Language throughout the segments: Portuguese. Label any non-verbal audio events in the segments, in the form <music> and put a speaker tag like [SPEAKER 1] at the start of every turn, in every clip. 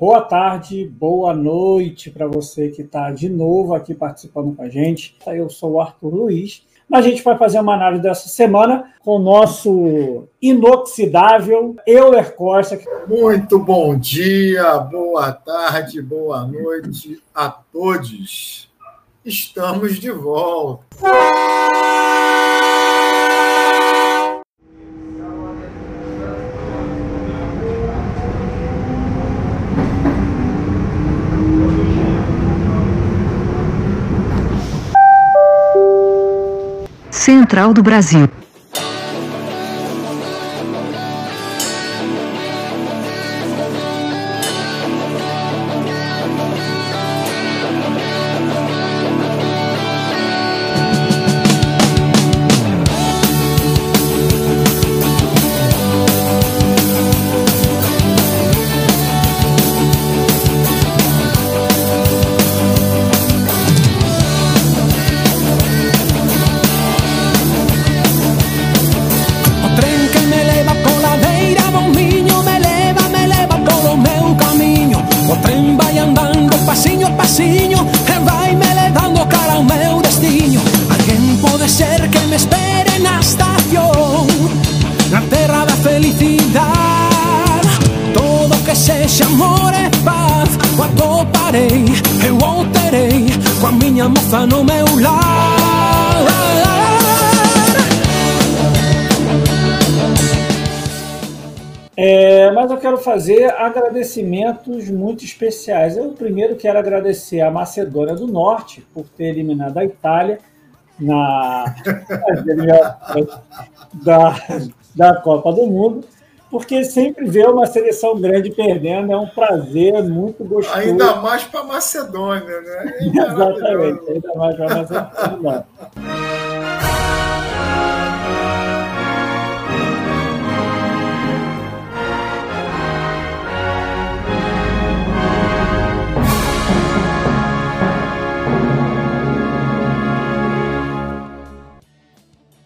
[SPEAKER 1] boa tarde, boa noite para você que está de novo aqui participando com a gente. Eu sou o Arthur Luiz. A gente vai fazer uma análise dessa semana com o nosso inoxidável Euler Costa.
[SPEAKER 2] Muito bom dia, boa tarde, boa noite a todos. Estamos de volta.
[SPEAKER 3] Central do Brasil.
[SPEAKER 4] casiño E vai me levando cara ao meu destino. Alguén pode ser que me espere na estación. Na terra da felicidade Todo que se amor e paz. O atoparei, eu o terei Coa miña moza no meu lar
[SPEAKER 1] fazer agradecimentos muito especiais. Eu primeiro quero agradecer a Macedônia do Norte por ter eliminado a Itália na <laughs> da, da Copa do Mundo, porque sempre ver uma seleção grande perdendo é um prazer muito gostoso.
[SPEAKER 2] Ainda mais para a Macedônia, né?
[SPEAKER 1] É <laughs> Exatamente, ainda mais para a Macedônia.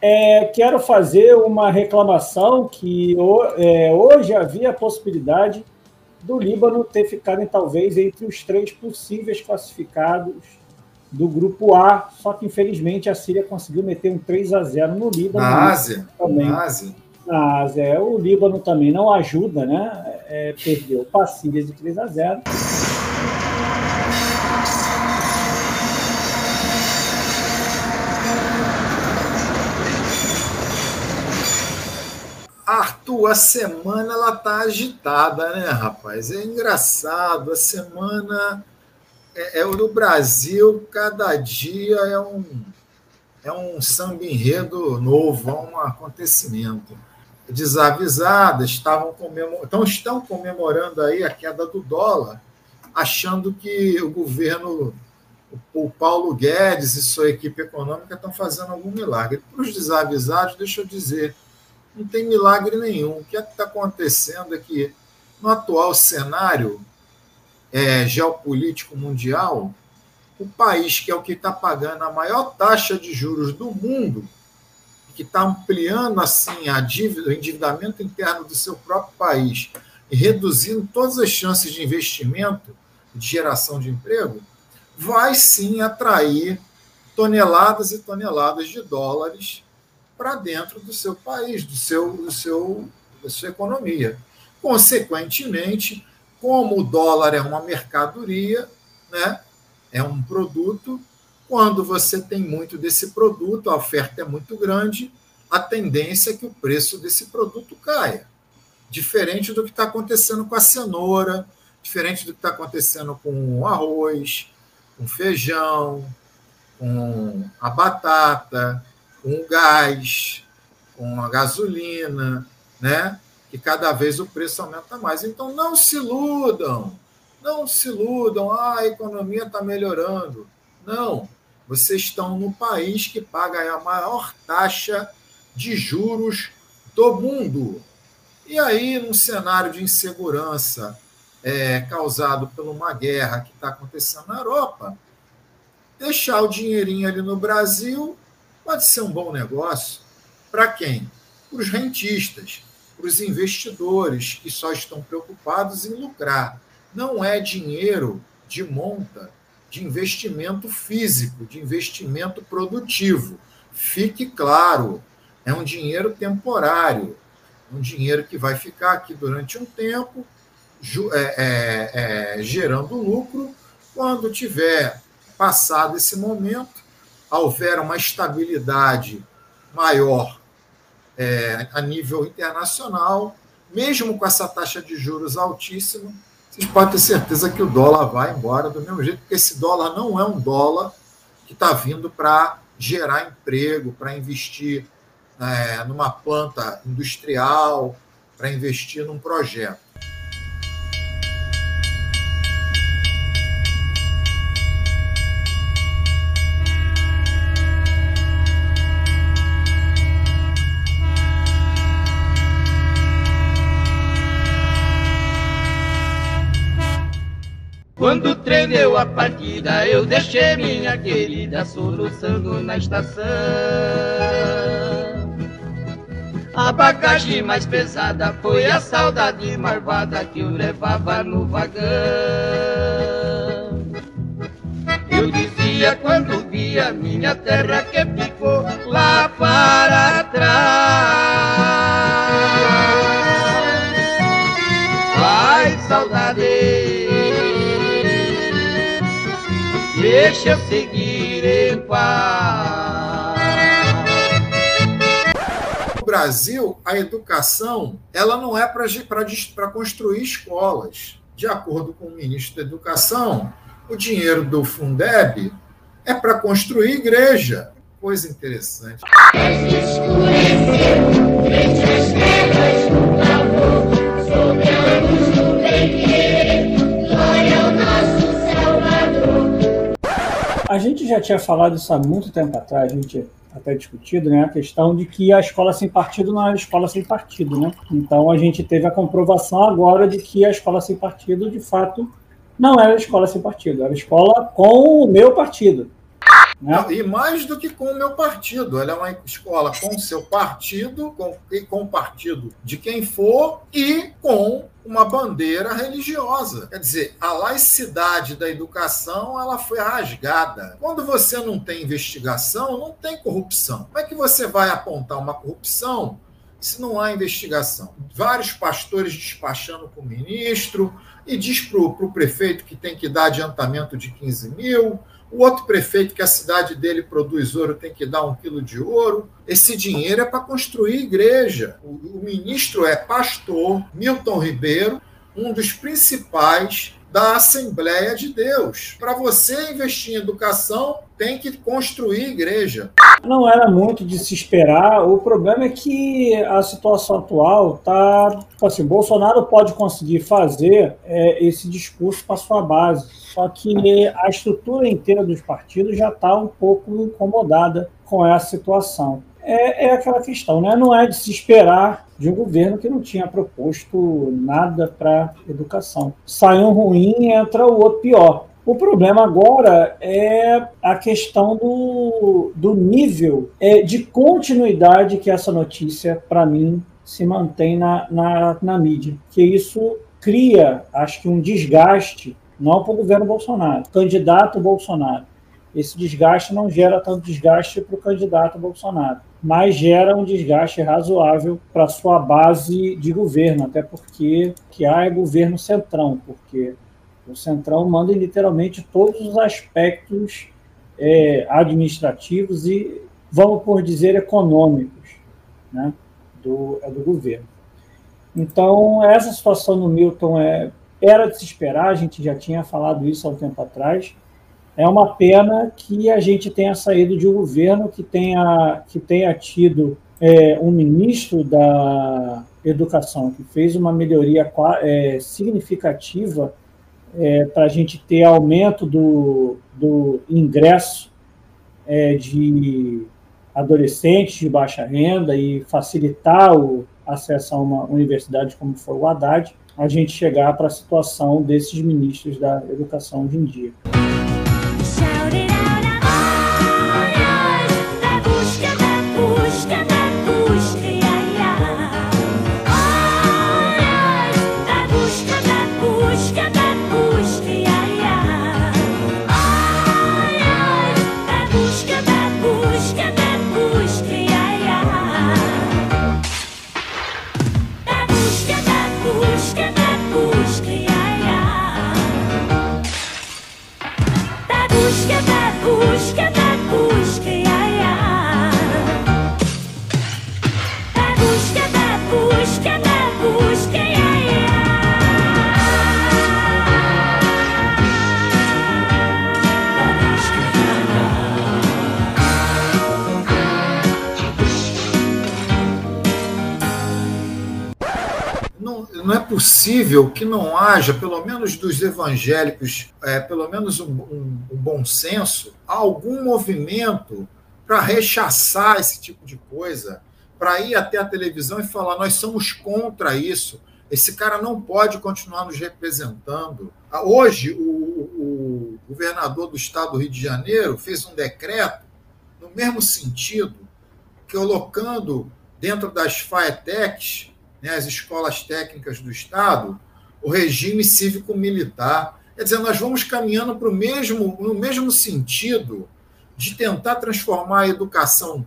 [SPEAKER 1] É, quero fazer uma reclamação que é, hoje havia a possibilidade do Líbano ter ficado talvez entre os três possíveis classificados do grupo A, só que infelizmente a Síria conseguiu meter um 3 a 0 no Líbano.
[SPEAKER 2] Na Ásia? Também. Na Ásia.
[SPEAKER 1] Na Ásia. É, o Líbano também não ajuda, né? É, perdeu para a Síria de 3 a 0.
[SPEAKER 2] Arthur, a semana ela tá agitada, né, rapaz? É engraçado. A semana é, é no Brasil, cada dia é um é um samba enredo novo, é um acontecimento. Desavisadas estavam comemorando, então estão comemorando aí a queda do dólar, achando que o governo, o Paulo Guedes e sua equipe econômica estão fazendo algum milagre. Para os desavisados, deixa eu dizer, não tem milagre nenhum. O que é está acontecendo é que, no atual cenário é, geopolítico mundial, o país que é o que está pagando a maior taxa de juros do mundo, que está ampliando assim a dívida, o endividamento interno do seu próprio país e reduzindo todas as chances de investimento, de geração de emprego, vai sim atrair toneladas e toneladas de dólares para dentro do seu país, do seu, do seu, da sua economia. Consequentemente, como o dólar é uma mercadoria, né, é um produto, quando você tem muito desse produto, a oferta é muito grande, a tendência é que o preço desse produto caia. Diferente do que está acontecendo com a cenoura, diferente do que está acontecendo com o arroz, com o feijão, com a batata, com gás, com a gasolina, né? que cada vez o preço aumenta mais. Então, não se iludam, não se iludam, ah, a economia está melhorando. Não, vocês estão no país que paga a maior taxa de juros do mundo. E aí, num cenário de insegurança é, causado por uma guerra que está acontecendo na Europa, deixar o dinheirinho ali no Brasil pode ser um bom negócio para quem? Para os rentistas, para os investidores que só estão preocupados em lucrar. não é dinheiro de monta de investimento físico, de investimento produtivo. Fique claro, é um dinheiro temporário, um dinheiro que vai ficar aqui durante um tempo, é, é, é, gerando lucro. Quando tiver passado esse momento, houver uma estabilidade maior é, a nível internacional, mesmo com essa taxa de juros altíssima, vocês podem ter certeza que o dólar vai embora do mesmo jeito, porque esse dólar não é um dólar que está vindo para gerar emprego, para investir é, numa planta industrial, para investir num projeto.
[SPEAKER 3] Quando tremeu a partida, eu deixei minha querida soluçando na estação. A bagagem mais pesada foi a saudade marvada que eu levava no vagão. Eu dizia quando via minha terra que ficou lá para trás. Deixa eu seguir em paz.
[SPEAKER 2] No Brasil, a educação ela não é para construir escolas. De acordo com o ministro da Educação, o dinheiro do Fundeb é para construir igreja. Coisa interessante. Escureceu, frente às trevas, um sobre a luz do bem
[SPEAKER 1] A gente já tinha falado isso há muito tempo atrás, a gente até discutido, né, a questão de que a escola sem partido não era escola sem partido, né? Então a gente teve a comprovação agora de que a escola sem partido, de fato, não era escola sem partido, era escola com o meu partido.
[SPEAKER 2] E mais do que com o meu partido, ela é uma escola com o seu partido com, e com o partido de quem for e com uma bandeira religiosa. Quer dizer, a laicidade da educação ela foi rasgada. Quando você não tem investigação, não tem corrupção. Como é que você vai apontar uma corrupção se não há investigação? Vários pastores despachando com o ministro e diz para o prefeito que tem que dar adiantamento de 15 mil o outro prefeito que a cidade dele produz ouro tem que dar um quilo de ouro. Esse dinheiro é para construir igreja. O, o ministro é pastor Milton Ribeiro, um dos principais da Assembleia de Deus. Para você investir em educação, tem que construir igreja.
[SPEAKER 1] Não era muito de se esperar. O problema é que a situação atual tá assim, Bolsonaro pode conseguir fazer é, esse discurso para sua base, só que a estrutura inteira dos partidos já está um pouco incomodada com essa situação é, é aquela questão, né? Não é de se esperar de um governo que não tinha proposto nada para educação. Sai um ruim, entra o outro pior. O problema agora é a questão do, do nível é, de continuidade que essa notícia, para mim, se mantém na, na, na mídia. Que isso cria, acho que, um desgaste, não para o governo Bolsonaro, candidato Bolsonaro. Esse desgaste não gera tanto desgaste para o candidato Bolsonaro mas gera um desgaste razoável para sua base de governo, até porque que há é governo centrão, porque o centrão manda literalmente todos os aspectos é, administrativos e, vamos por dizer, econômicos né, do, é do governo. Então, essa situação no Milton é, era de se esperar, a gente já tinha falado isso há um tempo atrás, é uma pena que a gente tenha saído de um governo que tenha, que tenha tido é, um ministro da Educação que fez uma melhoria é, significativa é, para a gente ter aumento do, do ingresso é, de adolescentes de baixa renda e facilitar o acesso a uma universidade como foi o Haddad, a gente chegar para a situação desses ministros da educação hoje em dia.
[SPEAKER 2] Possível que não haja, pelo menos dos evangélicos, é, pelo menos um, um, um bom senso, algum movimento para rechaçar esse tipo de coisa, para ir até a televisão e falar: nós somos contra isso, esse cara não pode continuar nos representando. Ah, hoje, o, o governador do estado do Rio de Janeiro fez um decreto no mesmo sentido, colocando dentro das FAETECs, né, as escolas técnicas do Estado, o regime cívico-militar. Quer dizer, nós vamos caminhando para o mesmo, no mesmo sentido de tentar transformar a educação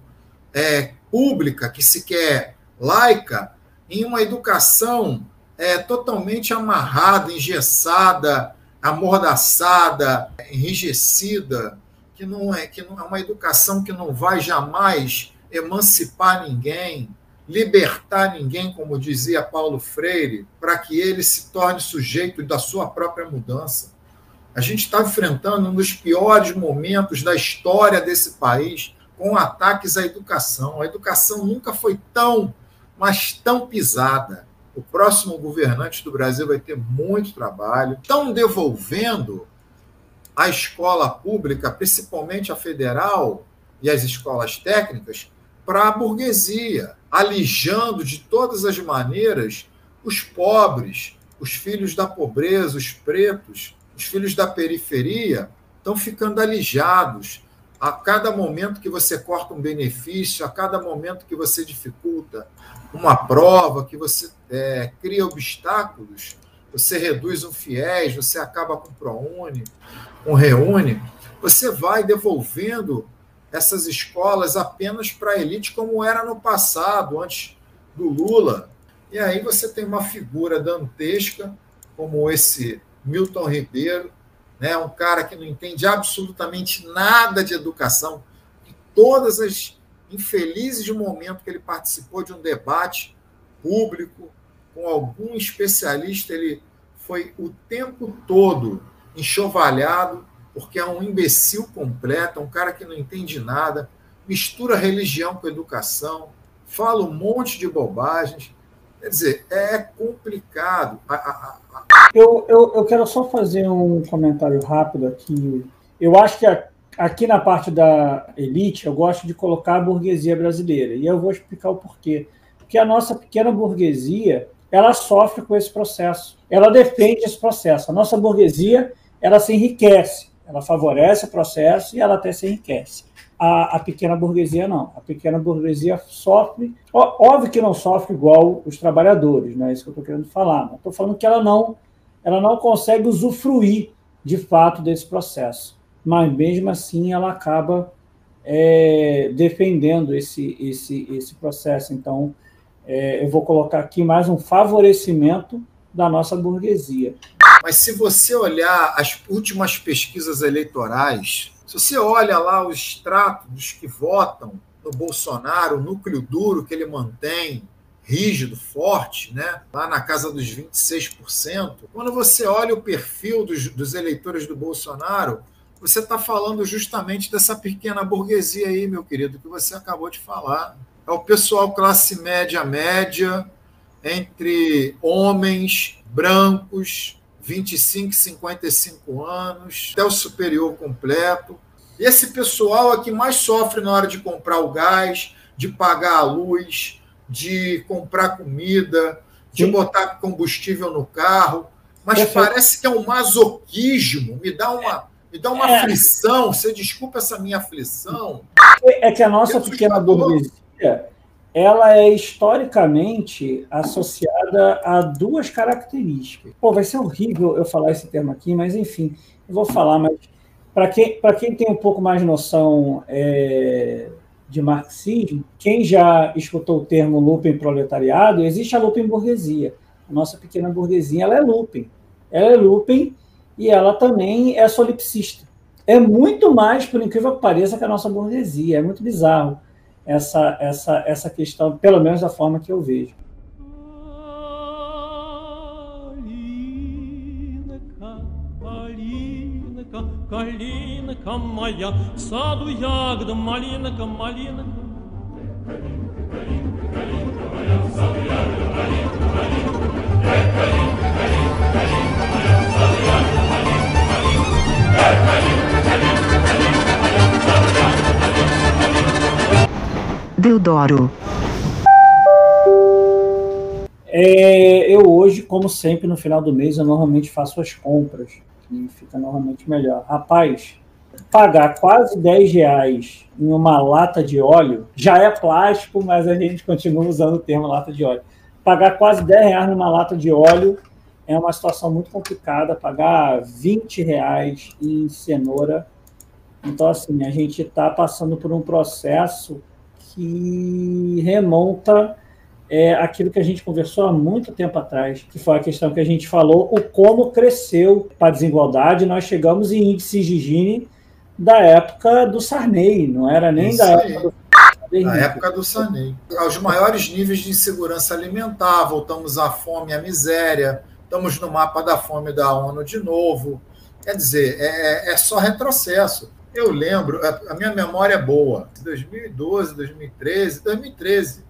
[SPEAKER 2] é, pública, que se quer laica, em uma educação é, totalmente amarrada, engessada, amordaçada, enrijecida, que não é que não é uma educação que não vai jamais emancipar ninguém, libertar ninguém, como dizia Paulo Freire, para que ele se torne sujeito da sua própria mudança. A gente está enfrentando um dos piores momentos da história desse país com ataques à educação. A educação nunca foi tão, mas tão pisada. O próximo governante do Brasil vai ter muito trabalho. Estão devolvendo a escola pública, principalmente a federal e as escolas técnicas, para a burguesia, alijando de todas as maneiras os pobres, os filhos da pobreza, os pretos, os filhos da periferia, estão ficando alijados. A cada momento que você corta um benefício, a cada momento que você dificulta uma prova, que você é, cria obstáculos, você reduz um fiéis, você acaba com o ProUni, o Reúne, você vai devolvendo essas escolas apenas para a elite, como era no passado, antes do Lula. E aí você tem uma figura dantesca, como esse Milton Ribeiro, né, um cara que não entende absolutamente nada de educação, e todas as infelizes momentos que ele participou de um debate público com algum especialista, ele foi o tempo todo enxovalhado porque é um imbecil completo, um cara que não entende nada, mistura religião com educação, fala um monte de bobagens. Quer dizer, é complicado.
[SPEAKER 1] Eu, eu, eu quero só fazer um comentário rápido aqui. Eu acho que aqui na parte da elite, eu gosto de colocar a burguesia brasileira. E eu vou explicar o porquê. Porque a nossa pequena burguesia, ela sofre com esse processo. Ela defende esse processo. A nossa burguesia, ela se enriquece ela favorece o processo e ela até se enriquece. A, a, pequena burguesia não. A pequena burguesia sofre, ó, óbvio que não sofre igual os trabalhadores, não é isso que eu estou querendo falar. Estou falando que ela não, ela não consegue usufruir de fato desse processo, mas mesmo assim ela acaba é, defendendo esse, esse, esse processo. Então, é, eu vou colocar aqui mais um favorecimento da nossa burguesia.
[SPEAKER 2] Mas se você olhar as últimas pesquisas eleitorais, se você olha lá o extrato dos que votam no Bolsonaro, o núcleo duro que ele mantém, rígido, forte, né? lá na casa dos 26%, quando você olha o perfil dos, dos eleitores do Bolsonaro, você está falando justamente dessa pequena burguesia aí, meu querido, que você acabou de falar. É o pessoal classe média média, entre homens brancos, 25, 55 anos, até o superior completo. Esse pessoal é que mais sofre na hora de comprar o gás, de pagar a luz, de comprar comida, de Sim. botar combustível no carro. Mas Perfeito. parece que é um masoquismo, me dá uma, me dá uma é. aflição. Você desculpa essa minha aflição.
[SPEAKER 1] É que a nossa pequena burguesia ela é historicamente associada a duas características. Pô, vai ser horrível eu falar esse termo aqui, mas enfim, eu vou falar, mas para quem, quem tem um pouco mais noção é, de marxismo, quem já escutou o termo Lupen proletariado, existe a Lupen burguesia. A nossa pequena burguesia ela é Lupen. Ela é Lupen e ela também é solipsista. É muito mais, por incrível que pareça, que a nossa burguesia. É muito bizarro essa, essa, essa questão, pelo menos da forma que eu vejo. Калинка моя, в саду ягода, малинка, малинка. Калинка, калинка, калинка моя, в саду ягода,
[SPEAKER 5] Deodoro.
[SPEAKER 1] É, eu hoje, como sempre, no final do mês, eu normalmente faço as compras, e fica normalmente melhor. Rapaz, pagar quase 10 reais em uma lata de óleo já é plástico, mas a gente continua usando o termo lata de óleo. Pagar quase 10 reais numa lata de óleo é uma situação muito complicada. Pagar 20 reais em cenoura. Então, assim, a gente está passando por um processo que remonta é aquilo que a gente conversou há muito tempo atrás, que foi a questão que a gente falou, o como cresceu a desigualdade. Nós chegamos em índices de Gini da época do Sarney, não era nem Isso da aí. época
[SPEAKER 2] do na época do Sarney. Aos maiores níveis de insegurança alimentar, voltamos à fome e à miséria, estamos no mapa da fome da ONU de novo. Quer dizer, é, é só retrocesso. Eu lembro, a minha memória é boa, 2012, 2013, 2013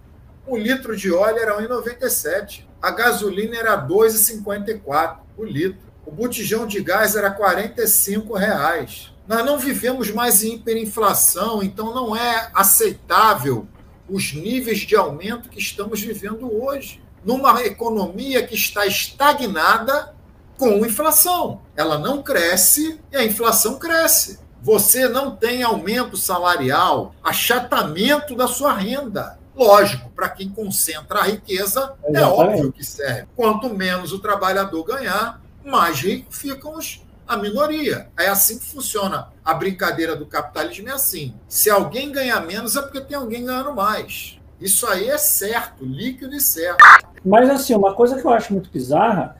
[SPEAKER 2] um litro de óleo era 1,97. A gasolina era 2,54 o litro. O botijão de gás era 45 reais. Nós não vivemos mais em hiperinflação, então não é aceitável os níveis de aumento que estamos vivendo hoje. Numa economia que está estagnada com inflação. Ela não cresce e a inflação cresce. Você não tem aumento salarial, achatamento da sua renda. Lógico, para quem concentra a riqueza, é é óbvio que serve. Quanto menos o trabalhador ganhar, mais rico ficam os, a minoria. É assim que funciona. A brincadeira do capitalismo é assim. Se alguém ganhar menos, é porque tem alguém ganhando mais. Isso aí é certo, líquido e certo.
[SPEAKER 1] Mas assim, uma coisa que eu acho muito bizarra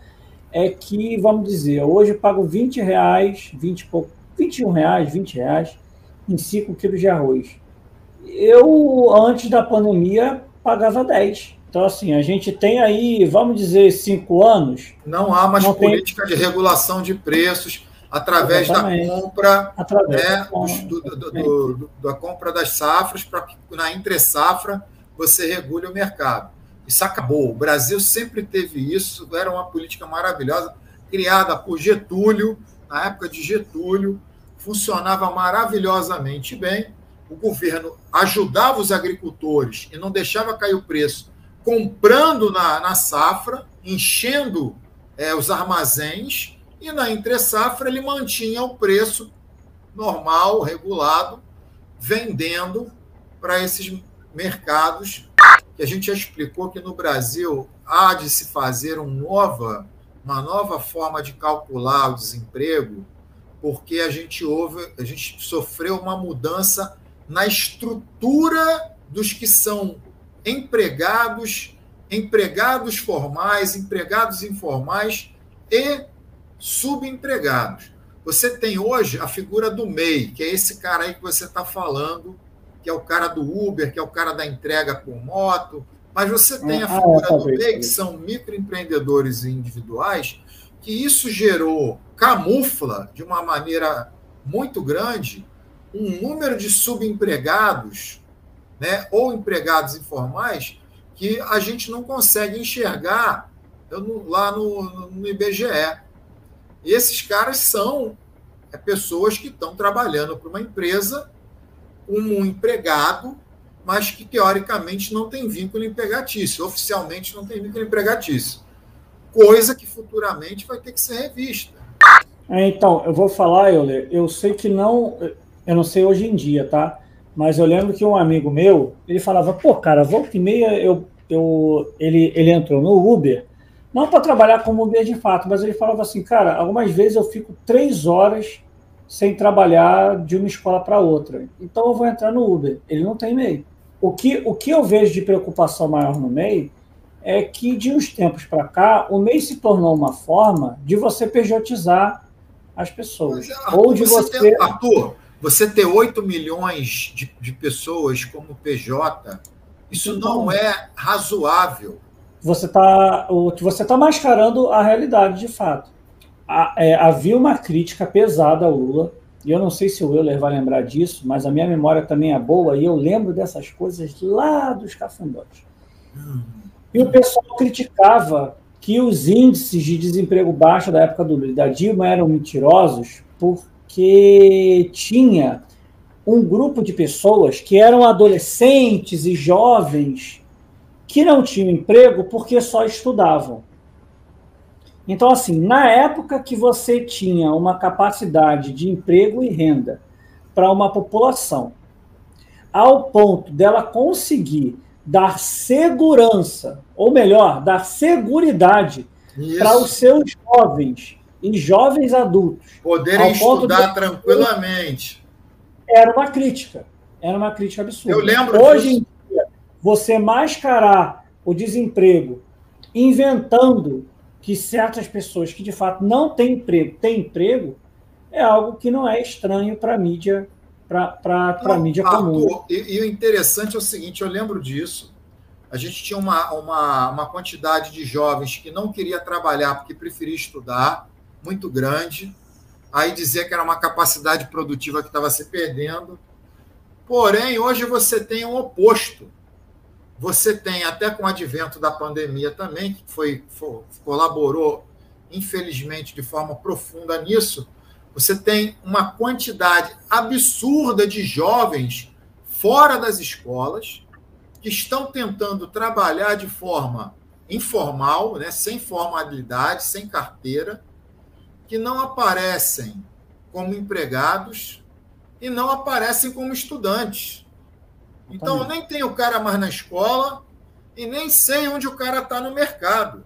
[SPEAKER 1] é que, vamos dizer, hoje eu pago 20 reais, 20 pouco, 21 reais, 20 reais em 5 quilos de arroz eu, antes da pandemia, pagava 10. Então, assim, a gente tem aí, vamos dizer, cinco anos.
[SPEAKER 2] Não há mais política tem... de regulação de preços através Exatamente. da compra, através né, da, do, do, do, da compra das safras, para que na entre safra você regule o mercado. Isso acabou. O Brasil sempre teve isso, era uma política maravilhosa, criada por Getúlio, na época de Getúlio, funcionava maravilhosamente bem. O governo ajudava os agricultores e não deixava cair o preço, comprando na, na safra, enchendo é, os armazéns, e na entre-safra ele mantinha o preço normal, regulado, vendendo para esses mercados que a gente já explicou que no Brasil há de se fazer um nova, uma nova forma de calcular o desemprego, porque a gente houve, a gente sofreu uma mudança na estrutura dos que são empregados, empregados formais, empregados informais e subempregados. Você tem hoje a figura do MEI, que é esse cara aí que você está falando, que é o cara do Uber, que é o cara da entrega por moto, mas você tem a ah, figura ah, do MEI, que são microempreendedores individuais, que isso gerou, camufla de uma maneira muito grande um número de subempregados, né, ou empregados informais, que a gente não consegue enxergar lá no, no IBGE. E esses caras são é, pessoas que estão trabalhando para uma empresa, um empregado, mas que teoricamente não tem vínculo empregatício, oficialmente não tem vínculo empregatício. Coisa que futuramente vai ter que ser revista.
[SPEAKER 1] É, então, eu vou falar, Euler, eu sei que não eu não sei hoje em dia, tá? Mas eu lembro que um amigo meu, ele falava, pô, cara, volta e meia eu, eu, ele, ele entrou no Uber, não para trabalhar como Uber de fato, mas ele falava assim, cara, algumas vezes eu fico três horas sem trabalhar de uma escola para outra. Então eu vou entrar no Uber. Ele não tem MEI. O que, o que eu vejo de preocupação maior no MEI é que de uns tempos para cá, o MEI se tornou uma forma de você pejotizar as pessoas. Mas, Arthur, ou de você.
[SPEAKER 2] Tem, Arthur, você ter 8 milhões de, de pessoas como PJ, isso não é razoável.
[SPEAKER 1] Você está você tá mascarando a realidade de fato. é, havia uma crítica pesada ao Lula, e eu não sei se o Euler vai lembrar disso, mas a minha memória também é boa, e eu lembro dessas coisas lá dos cafundós. Hum. E o pessoal criticava que os índices de desemprego baixo da época do da Dilma eram mentirosos por que tinha um grupo de pessoas que eram adolescentes e jovens que não tinham emprego porque só estudavam. Então, assim, na época que você tinha uma capacidade de emprego e renda para uma população, ao ponto dela conseguir dar segurança, ou melhor, dar seguridade para os seus jovens e jovens adultos.
[SPEAKER 2] Poderem estudar de... tranquilamente.
[SPEAKER 1] Era uma crítica. Era uma crítica absurda.
[SPEAKER 2] Eu lembro
[SPEAKER 1] Hoje disso. em dia, você mascarar o desemprego inventando que certas pessoas que de fato não têm emprego têm emprego é algo que não é estranho para a mídia para a mídia comum.
[SPEAKER 2] E, e, o interessante é o seguinte, eu lembro disso. A gente tinha uma, uma, uma quantidade de jovens que não queria trabalhar porque preferia estudar, muito grande. Aí dizer que era uma capacidade produtiva que estava se perdendo. Porém, hoje você tem o um oposto. Você tem, até com o advento da pandemia também, que foi, foi, colaborou, infelizmente, de forma profunda nisso, você tem uma quantidade absurda de jovens fora das escolas que estão tentando trabalhar de forma informal, né, sem formalidade, sem carteira, que não aparecem como empregados e não aparecem como estudantes. Então, eu nem tenho o cara mais na escola e nem sei onde o cara está no mercado.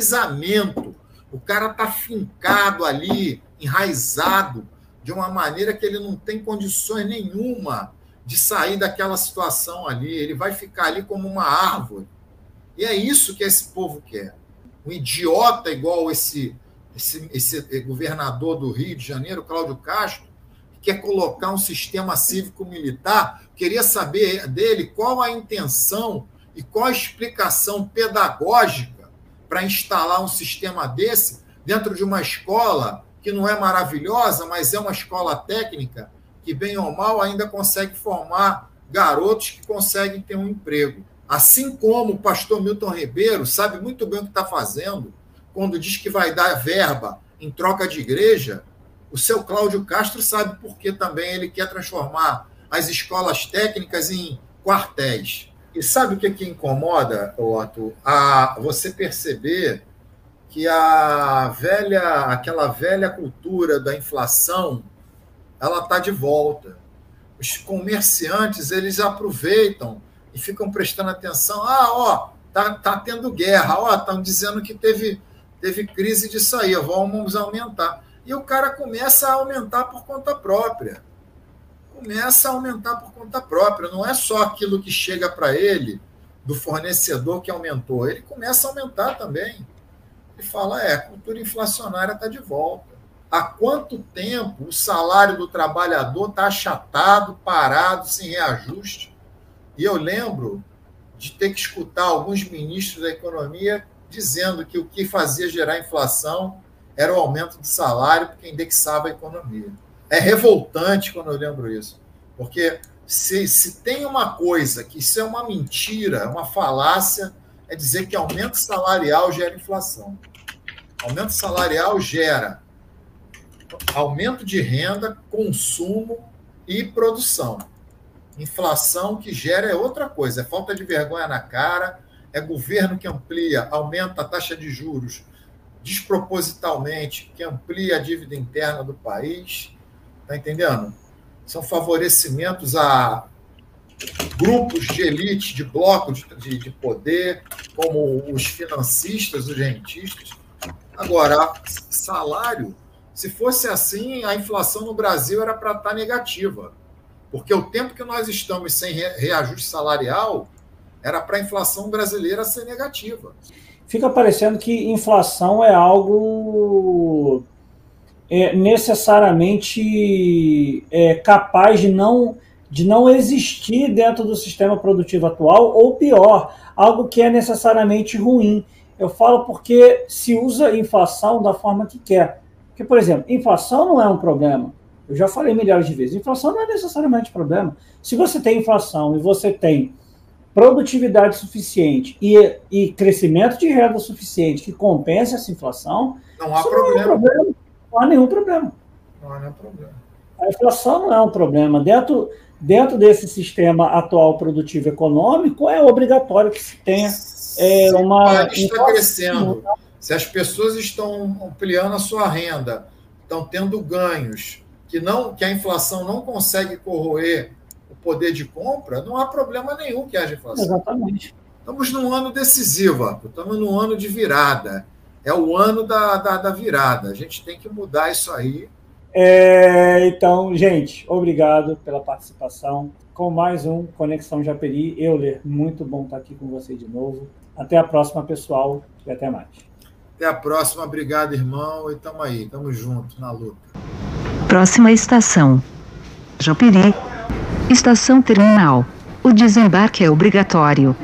[SPEAKER 2] Enraizamento. O cara está fincado ali, enraizado, de uma maneira que ele não tem condições nenhuma de sair daquela situação ali. Ele vai ficar ali como uma árvore. E é isso que esse povo quer. Um idiota igual esse, esse, esse governador do Rio de Janeiro, Cláudio Castro, que quer colocar um sistema cívico-militar. Queria saber dele qual a intenção e qual a explicação pedagógica para instalar um sistema desse dentro de uma escola que não é maravilhosa, mas é uma escola técnica que, bem ou mal, ainda consegue formar garotos que conseguem ter um emprego. Assim como o pastor Milton Ribeiro sabe muito bem o que está fazendo quando diz que vai dar verba em troca de igreja, o seu Cláudio Castro sabe por que também ele quer transformar as escolas técnicas em quartéis. E sabe o que, que incomoda, Otto? A você perceber que a velha, aquela velha cultura da inflação, ela está de volta. Os comerciantes eles aproveitam e ficam prestando atenção. Ah, ó, tá, tá tendo guerra. Ó, estão dizendo que teve teve crise disso aí. Vamos aumentar. E o cara começa a aumentar por conta própria começa a aumentar por conta própria. Não é só aquilo que chega para ele do fornecedor que aumentou, ele começa a aumentar também. Ele fala: é, a cultura inflacionária está de volta. Há quanto tempo o salário do trabalhador está achatado, parado, sem reajuste? E eu lembro de ter que escutar alguns ministros da economia dizendo que o que fazia gerar inflação era o aumento de salário, porque indexava a economia é revoltante quando eu lembro isso. Porque se, se tem uma coisa que isso é uma mentira, uma falácia, é dizer que aumento salarial gera inflação. Aumento salarial gera aumento de renda, consumo e produção. Inflação que gera é outra coisa, é falta de vergonha na cara, é governo que amplia, aumenta a taxa de juros despropositalmente, que amplia a dívida interna do país. Está entendendo? São favorecimentos a grupos de elite, de blocos de, de poder, como os financistas, os rentistas. Agora, salário, se fosse assim, a inflação no Brasil era para estar tá negativa. Porque o tempo que nós estamos sem reajuste salarial era para a inflação brasileira ser negativa.
[SPEAKER 1] Fica parecendo que inflação é algo é, necessariamente é, capaz de não, de não existir dentro do sistema produtivo atual, ou pior, algo que é necessariamente ruim. Eu falo porque se usa inflação da forma que quer. Porque, por exemplo, inflação não é um problema. Eu já falei milhares de vezes. Inflação não é necessariamente problema. Se você tem inflação e você tem produtividade suficiente e, e crescimento de renda suficiente que compense essa inflação,
[SPEAKER 2] não há problema. Não, é um problema.
[SPEAKER 1] Não há nenhum problema.
[SPEAKER 2] Não há nenhum problema.
[SPEAKER 1] A inflação não é um problema. Dentro, dentro desse sistema atual produtivo econômico, é obrigatório que se tenha é, uma.
[SPEAKER 2] está crescendo. Se as pessoas estão ampliando a sua renda, estão tendo ganhos que, não, que a inflação não consegue corroer poder de compra, não há problema nenhum que haja inflação.
[SPEAKER 1] Exatamente.
[SPEAKER 2] Estamos num ano decisivo, estamos num ano de virada. É o ano da, da, da virada. A gente tem que mudar isso aí.
[SPEAKER 1] É, então, gente, obrigado pela participação. Com mais um Conexão Japeri. Euler, muito bom estar aqui com você de novo. Até a próxima, pessoal, e até mais.
[SPEAKER 2] Até a próxima, obrigado, irmão, e tamo aí, tamo junto na luta.
[SPEAKER 5] Próxima estação. Japeri. Estação terminal. O desembarque é obrigatório.